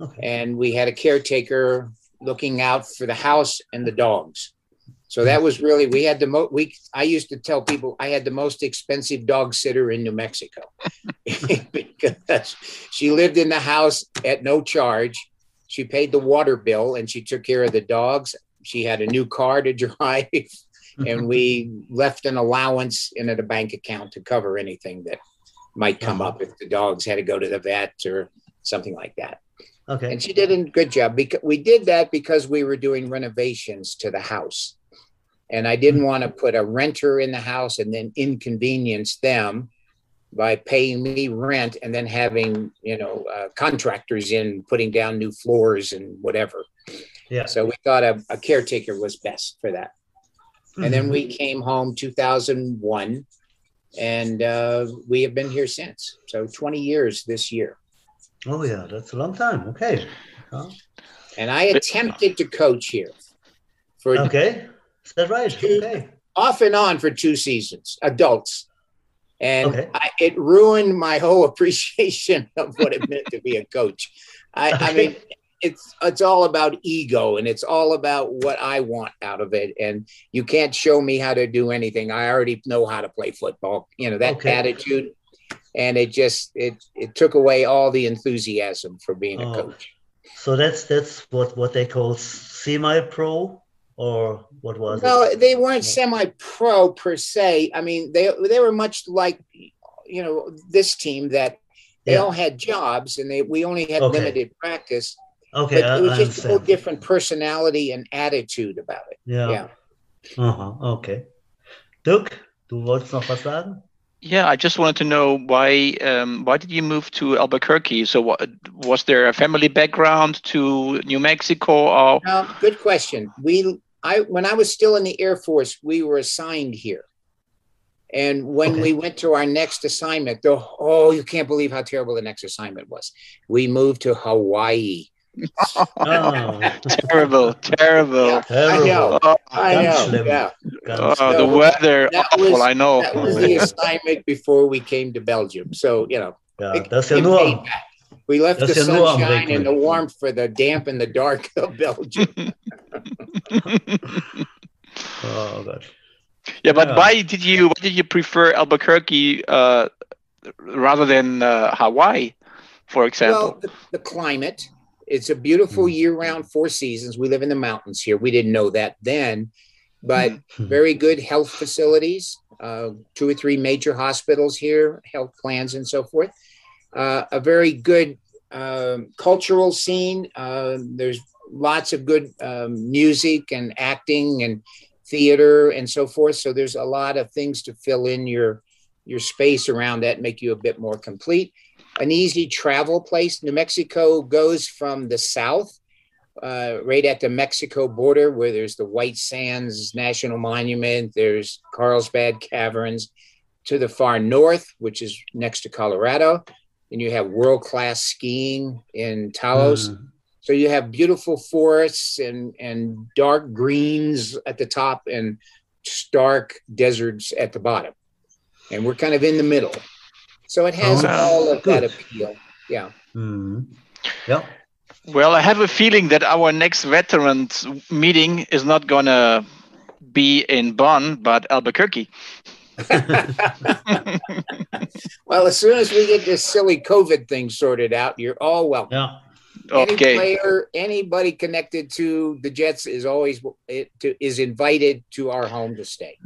Okay. And we had a caretaker looking out for the house and the dogs. So that was really we had the most we I used to tell people I had the most expensive dog sitter in New Mexico *laughs* because she lived in the house at no charge. She paid the water bill and she took care of the dogs. She had a new car to *laughs* drive and we left an allowance in a bank account to cover anything that might come up if the dogs had to go to the vet or something like that. Okay. And she did a good job because we did that because we were doing renovations to the house. And I didn't want to put a renter in the house and then inconvenience them by paying me rent and then having, you know, uh, contractors in putting down new floors and whatever. Yeah. So we thought a, a caretaker was best for that. Mm-hmm. And then we mm-hmm. came home 2001 and uh, we have been here since. So 20 years this year. Oh, yeah, that's a long time. Okay. Huh? And I attempted to coach here for. Okay. Is that right? Two, okay. Off and on for two seasons, adults. And okay. I, it ruined my whole *laughs* appreciation of what it meant to be a coach. I, okay. I mean, it's it's all about ego and it's all about what I want out of it. And you can't show me how to do anything. I already know how to play football. You know that okay. attitude, and it just it it took away all the enthusiasm for being oh. a coach. So that's that's what what they call semi-pro, or what was no, it? No, they weren't semi-pro per se. I mean, they they were much like you know this team that they yeah. all had jobs and they we only had okay. limited practice. Okay, but it was I just a whole different personality and attitude about it. Yeah. yeah. Uh-huh. Okay. Dirk, du wolltest noch was sagen? Yeah, I just wanted to know why um, why did you move to Albuquerque? So, what, was there a family background to New Mexico? Or no, good question. We I when I was still in the Air Force, we were assigned here, and when okay. we went to our next assignment, the oh, you can't believe how terrible the next assignment was. We moved to Hawaii. oh, *laughs* terrible, terrible. Yeah, I know. Oh, I know. Yeah. Oh, so the weather awful. Was, I know. That was the assignment before we came to Belgium. So you know, yeah, it, that's it nur, we left the sunshine and the warmth for the damp and the dark *laughs* of Belgium. *laughs* oh God. Yeah, but yeah. why did you why did you prefer Albuquerque uh, rather than uh, Hawaii, for example? Well, the, the climate. It's a beautiful mm. year-round, four seasons. We live in the mountains here. We didn't know that then, but hmm. very good health facilities. Uh, two or three major hospitals here, health plans, and so forth. Uh, a very good um, cultural scene. Uh, there's lots of good um, music and acting and theater and so forth. So there's a lot of things to fill in your your space around that, make you a bit more complete. An easy travel place. New Mexico goes from the south, uh, right at the Mexico border, where there's the White Sands National Monument. There's Carlsbad Caverns. To the far north, which is next to Colorado, and you have world class skiing in Taos. Mm. So you have beautiful forests and and dark greens at the top and stark deserts at the bottom, and we're kind of in the middle. So it has oh, all of good. that appeal. Yeah. Mm. Yeah. Well, I have a feeling that our next veterans meeting is not gonna be in Bonn, but Albuquerque. *laughs* well, as soon as we get this silly COVID thing sorted out, you're all welcome. Yeah. Any okay. player, anybody connected to the Jets is always is invited to our home to stay.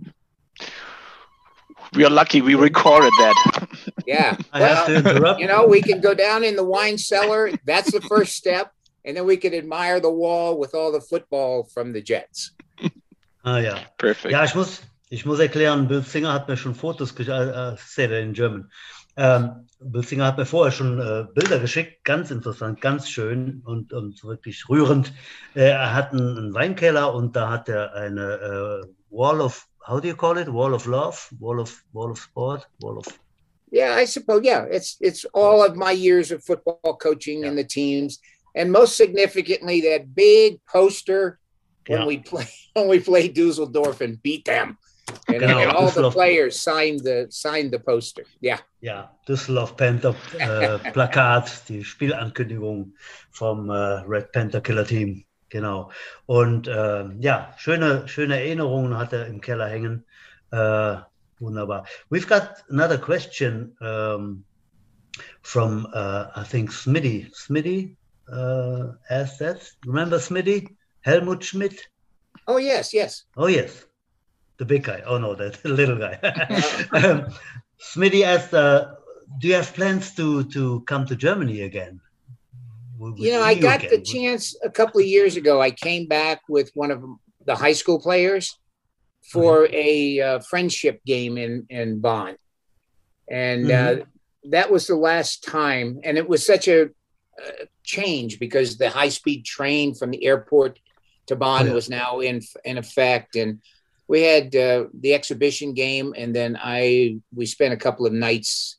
We are lucky we recorded that. Yeah. *laughs* well, you know, we can go down in the wine cellar. That's the first step. And then we can admire the wall with all the football from the Jets. Ah ja. Perfect. Ja, ich muss, ich muss erklären, Bill Singer hat mir schon Fotos geschickt, uh, say that in German. Ähm, Bülzinger hat mir vorher schon äh, Bilder geschickt, ganz interessant, ganz schön und, und wirklich rührend. Äh, er hat einen, einen, Weinkeller und da hat er eine äh, Wall of, how do you call it? Wall of Love, Wall of, Wall of Sport, Wall of. Yeah, I suppose. Yeah, it's it's all of my years of football coaching yeah. and the teams, and most significantly that big poster when yeah. we play *laughs* when we played Dusseldorf and beat them. And, genau, and all the players signed the signed the poster. Yeah. Ja, Düsseldorf Panther *laughs* äh, Plakat, die Spielankündigung vom äh, Red Panther Killer Team. Genau. Und äh, ja, schöne, schöne Erinnerungen hat er im Keller hängen. Äh, wunderbar. We've got another question um, from, uh, I think, Smitty. Smitty uh, asked that. Remember Smitty? Helmut Schmidt? Oh, yes, yes. Oh, yes. The big guy. Oh no, the little guy. *laughs* um, Smitty asked, uh, "Do you have plans to to come to Germany again?" You know, I got again? the chance a couple of years ago. I came back with one of the high school players for okay. a uh, friendship game in in Bonn, and uh, mm-hmm. uh, that was the last time. And it was such a uh, change because the high speed train from the airport to Bonn yeah. was now in in effect, and we had uh, the exhibition game, and then I we spent a couple of nights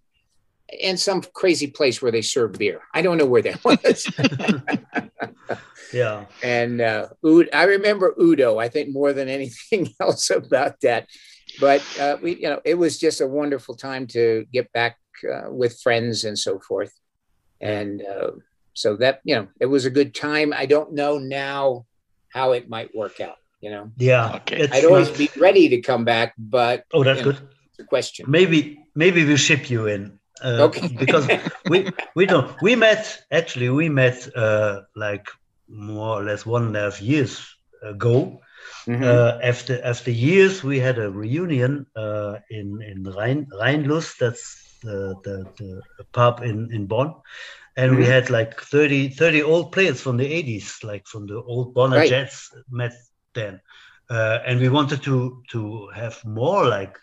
in some crazy place where they serve beer. I don't know where that *laughs* was. yeah. And uh, I remember Udo. I think more than anything *laughs* else about that. But uh, we, you know, it was just a wonderful time to get back uh, with friends and so forth. And uh, so that you know it was a good time. I don't know now how it might work out. You know, Yeah. Okay. I'd always not- be ready to come back, but Oh, that's you know, good. a question. Maybe maybe we ship you in. Uh, Okay. *laughs* because we we don't we met actually we met uh, like more or less one and a half years ago. Mhm. Uh, after after years, we had a reunion uh, in in Rhein Rheinlust. That's the, the, the pub in in Bonn, and we Mhm. had like 30, 30 old players from the eighties, like from the old Bonner Right. Jets met then, uh, and we wanted to to have more like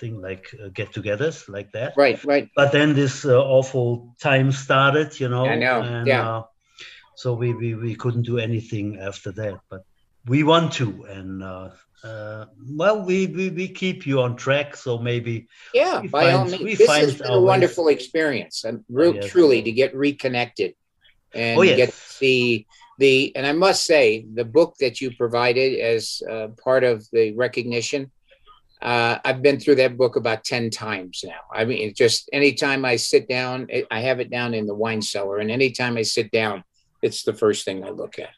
thing like uh, get-togethers like that. right, right. But then this uh, awful time started, you know. I know, And, yeah. Uh, so we, we we couldn't do anything after that, but we want to, and uh, uh, well, we, we we keep you on track. So maybe Yeah, by all find- we means. This has been a ways. wonderful experience, and real, Yes. truly to get reconnected and Oh, yes. get the the. And I must say, the book that you provided as uh, part of the recognition. Uh, I've been through that book about ten times now. I mean, just anytime I sit down, it, I have it down in the wine cellar, and anytime I sit down, it's the first thing I look at.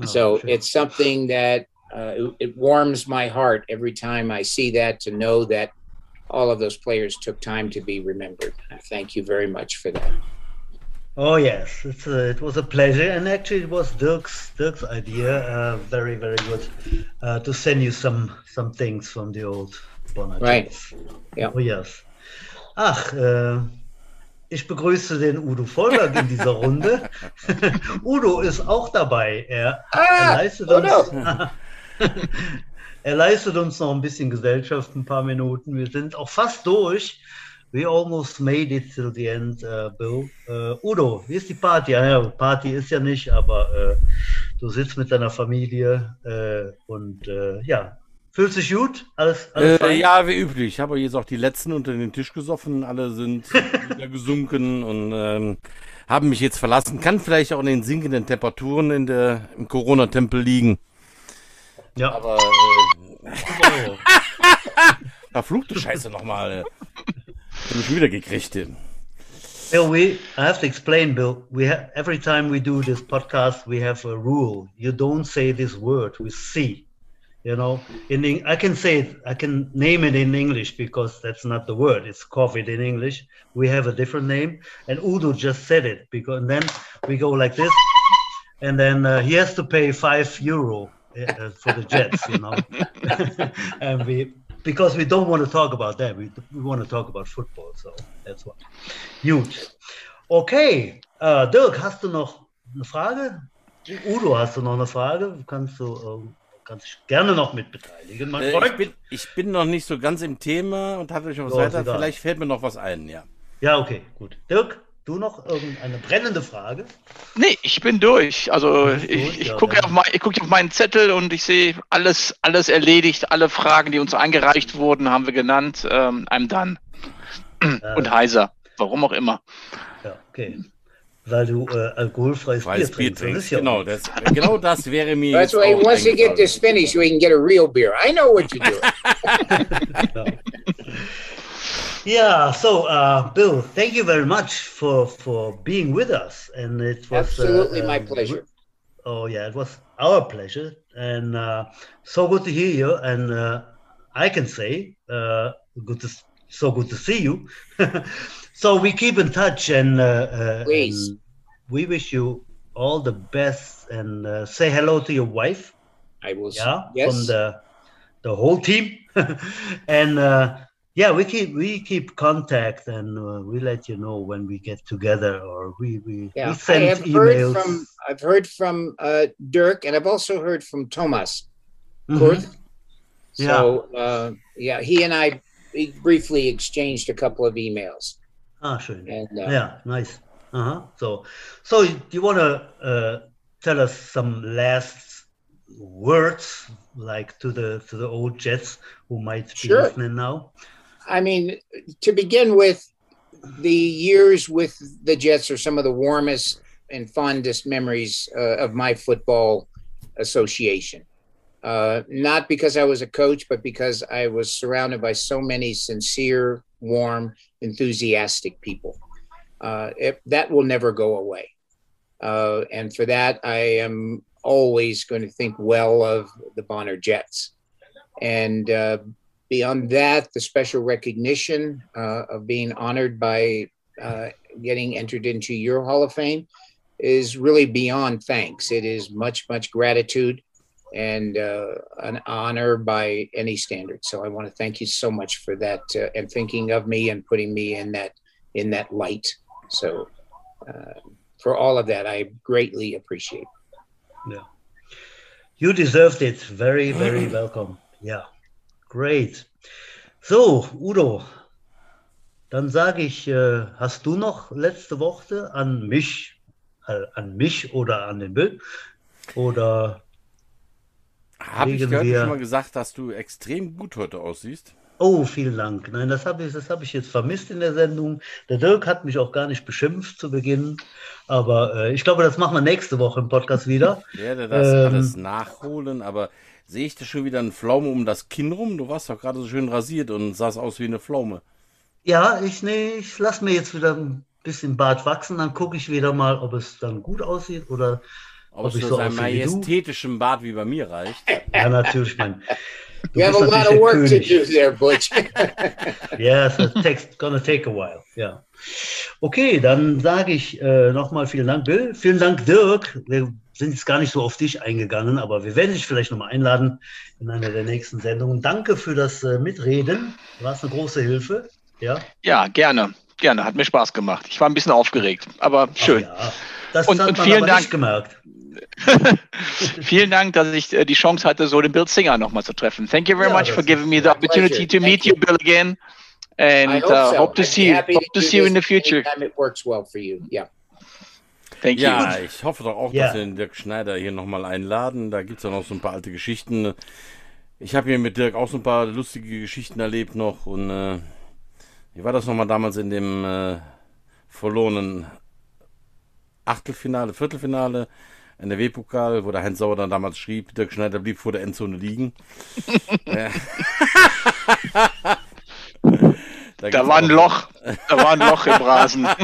oh, so sure. it's something that uh, it, it warms my heart every time I see that to know that all of those players took time to be remembered. I thank you very much for that. Oh yes, it's a, it was a pleasure, and actually it was Dirk's Dirk's idea. Uh, very very good uh, to send you some some things from the old Bonner Right. Ja. Oh yes. Ach, äh, ich begrüße den Udo Vollberg in dieser Runde. *laughs* Udo ist auch dabei. Er, er Ah, leistet oh uns. no. *laughs* er leistet uns noch ein bisschen Gesellschaft, ein paar Minuten. Wir sind auch fast durch. We almost made it till the end, äh, Bill. Äh, Udo, wie ist die Party? Ja, ja, Party ist ja nicht, aber äh, du sitzt mit deiner Familie und ja, fühlt sich gut? Alles, alles ja, wie üblich. Ich habe jetzt auch die letzten unter den Tisch gesoffen. Alle sind *laughs* wieder gesunken und ähm, haben mich jetzt verlassen. Kann vielleicht auch in den sinkenden Temperaturen in der, im Corona-Tempel liegen. ja. Aber äh, *laughs* Oh. verfluchte Scheiße nochmal. Schon wieder gekriegt. Bill, we I have to explain, Bill. We have every time we do this podcast, we have a rule. You don't say this word with C. You know, in Eng- I can say it, I can name it in English because that's not the word. It's COVID in English. We have a different name, and Udo just said it because and then we go like this, and then uh, he has to pay five euro uh, for the Jets. You know, *laughs* and we because we don't want to talk about that. We we want to talk about football. So that's why. Gut. Okay. Äh, Dirk, hast du noch eine Frage? Udo, hast du noch eine Frage? Kannst du ähm, kannst dich gerne noch mit beteiligen, mein Äh, ich, bin, ich bin noch nicht so ganz im Thema und hatte euch noch was weiter. Vielleicht fällt mir noch was ein, ja. Ja, okay, gut. Dirk, du noch irgendeine brennende Frage? Nee, ich bin durch. Also durch, ich, ich ja, gucke dann. auf, mein, ich gucke auf meinen Zettel und ich sehe alles, alles erledigt. Alle Fragen, die uns eingereicht wurden, haben wir genannt. Ähm, I'm done. Und heiser. Warum auch immer. Ja, okay. Weil du äh, alkoholfreies Freies Bier Bier trinkst. Ja Genau das, genau das wäre mir *laughs* That's jetzt why auch once you get this finished, we can get a real beer. I know what you're doing. *laughs* *laughs* Yeah, so uh, Bill, thank you very much for for being with us, and it was Absolutely uh, my uh, pleasure. Oh yeah, it was our pleasure, and uh, so good to hear you. And uh, I can say, uh, good to so good to see you. *laughs* so we keep in touch, and, uh, uh, Please. and we wish you all the best. And uh, say hello to your wife, I will. yeah, Yes. from the the whole team, *laughs* and. Uh, yeah, we keep we keep contact and uh, we let you know when we get together or we we, yeah. we I have emails. heard from. I've heard from uh, Dirk, and I've also heard from Thomas. Mhm. Kurth. So uh, yeah, he and I we briefly exchanged a couple of emails, Ah, schön. and uh, Yeah, nice. Uh-huh. So, so do you want to uh, tell us some last words, like to the to the old Jets who might be Sure. listening now? I mean, to begin with, the years with the Jets are some of the warmest and fondest memories uh, of my football association. Uh, not because I was a coach, but because I was surrounded by so many sincere, warm, enthusiastic people. Uh, it, that will never go away. Uh, and for that, I am always going to think well of the Bonner Jets. And uh, beyond that, the special recognition uh, of being honored by uh, getting entered into your Hall of Fame is really beyond thanks. It is much, much gratitude and uh, an honor by any standard. So I want to thank you so much for that uh, and thinking of me and putting me in that in that light. So uh, for all of that, I greatly appreciate. Yeah, you deserved it. Very, very *clears throat* welcome. Yeah, great. So, Udo, dann sage ich, äh, hast du noch letzte Worte an mich, äh, an mich oder an den Bill? Oder Habe ich gehört, wir- schon mal gesagt, dass du extrem gut heute aussiehst? Oh, vielen Dank. Nein, das habe ich, das habe ich jetzt vermisst in der Sendung. Der Dirk hat mich auch gar nicht beschimpft zu Beginn. Aber äh, ich glaube, das machen wir nächste Woche im Podcast wieder. Ich werde das Ähm. alles nachholen, aber sehe ich da schon wieder einen Pflaume um das Kinn rum? Du warst doch gerade so schön rasiert und sahst aus wie eine Pflaume. Ja, ich, nee, ich lasse mir jetzt wieder ein bisschen Bart wachsen. Dann gucke ich wieder mal, ob es dann gut aussieht oder Ob ob es so du. majestätischen Bart wie bei mir reicht. Ja, natürlich, mein. Du You have a lot of work to König. do there, Butch. Yes, it takes, gonna take a while. Ja. Okay, dann sage ich äh, nochmal vielen Dank, Bill. Vielen Dank, Dirk. Wir sind jetzt gar nicht so auf dich eingegangen, aber wir werden dich vielleicht nochmal einladen in einer der nächsten Sendungen. Danke für das äh, Mitreden. Du warst eine große Hilfe. Ja, Ja, gerne. Gerne. Hat mir Spaß gemacht. Ich war ein bisschen aufgeregt, aber Ach schön. ja. Das Und- hat und man vielen aber Dank. nicht gemerkt. *laughs* Vielen Dank, dass ich äh, die Chance hatte, so den Bill Singer nochmal zu treffen. Thank you very Ja, much for giving me the opportunity pleasure. to meet you, you. Bill, again. I And hope uh, so. hope to I'd see you. Hope to see you in the future. it works well for you. Yeah. Thank you. Ja, ich hoffe doch auch, Ja. dass wir den Dirk Schneider hier nochmal einladen. Da gibt es ja noch so ein paar alte Geschichten. Ich habe hier mit Dirk auch so ein paar lustige Geschichten erlebt noch. Und äh, wie war das nochmal damals in dem äh, verlorenen Achtelfinale, Viertelfinale, NRW-Pokal, wo der Heinz Sauer dann damals schrieb, Dirk Schneider blieb vor der Endzone liegen. *laughs* Äh, Da gibt's war ein Loch. Da war ein Loch im Rasen. *laughs*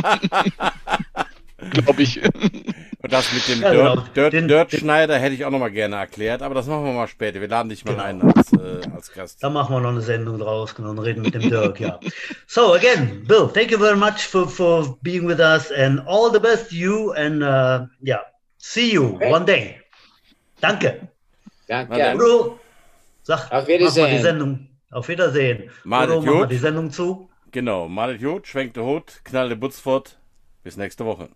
Glaube ich. Und das mit dem Ja, Dirt, genau. Dirt, Den- Dirt den- Schneider hätte ich auch nochmal gerne erklärt, aber das machen wir mal später. Wir laden dich mal Genau. ein als, äh, als Gast. Da machen wir noch eine Sendung draus genau, und reden mit dem Dirk, ja. So again, Bill, thank you very much for, for being with us and all the best to you and uh, yeah, see you Okay. one day. Danke. Danke. Udo, sag, Auf mach mal Wiedersehen. die Sendung. Auf Wiedersehen. Malet Udo, mach mal die Sendung zu. Genau, malet Jod, schwenkt der Hut, knallt der Butz fort. Bis nächste Woche.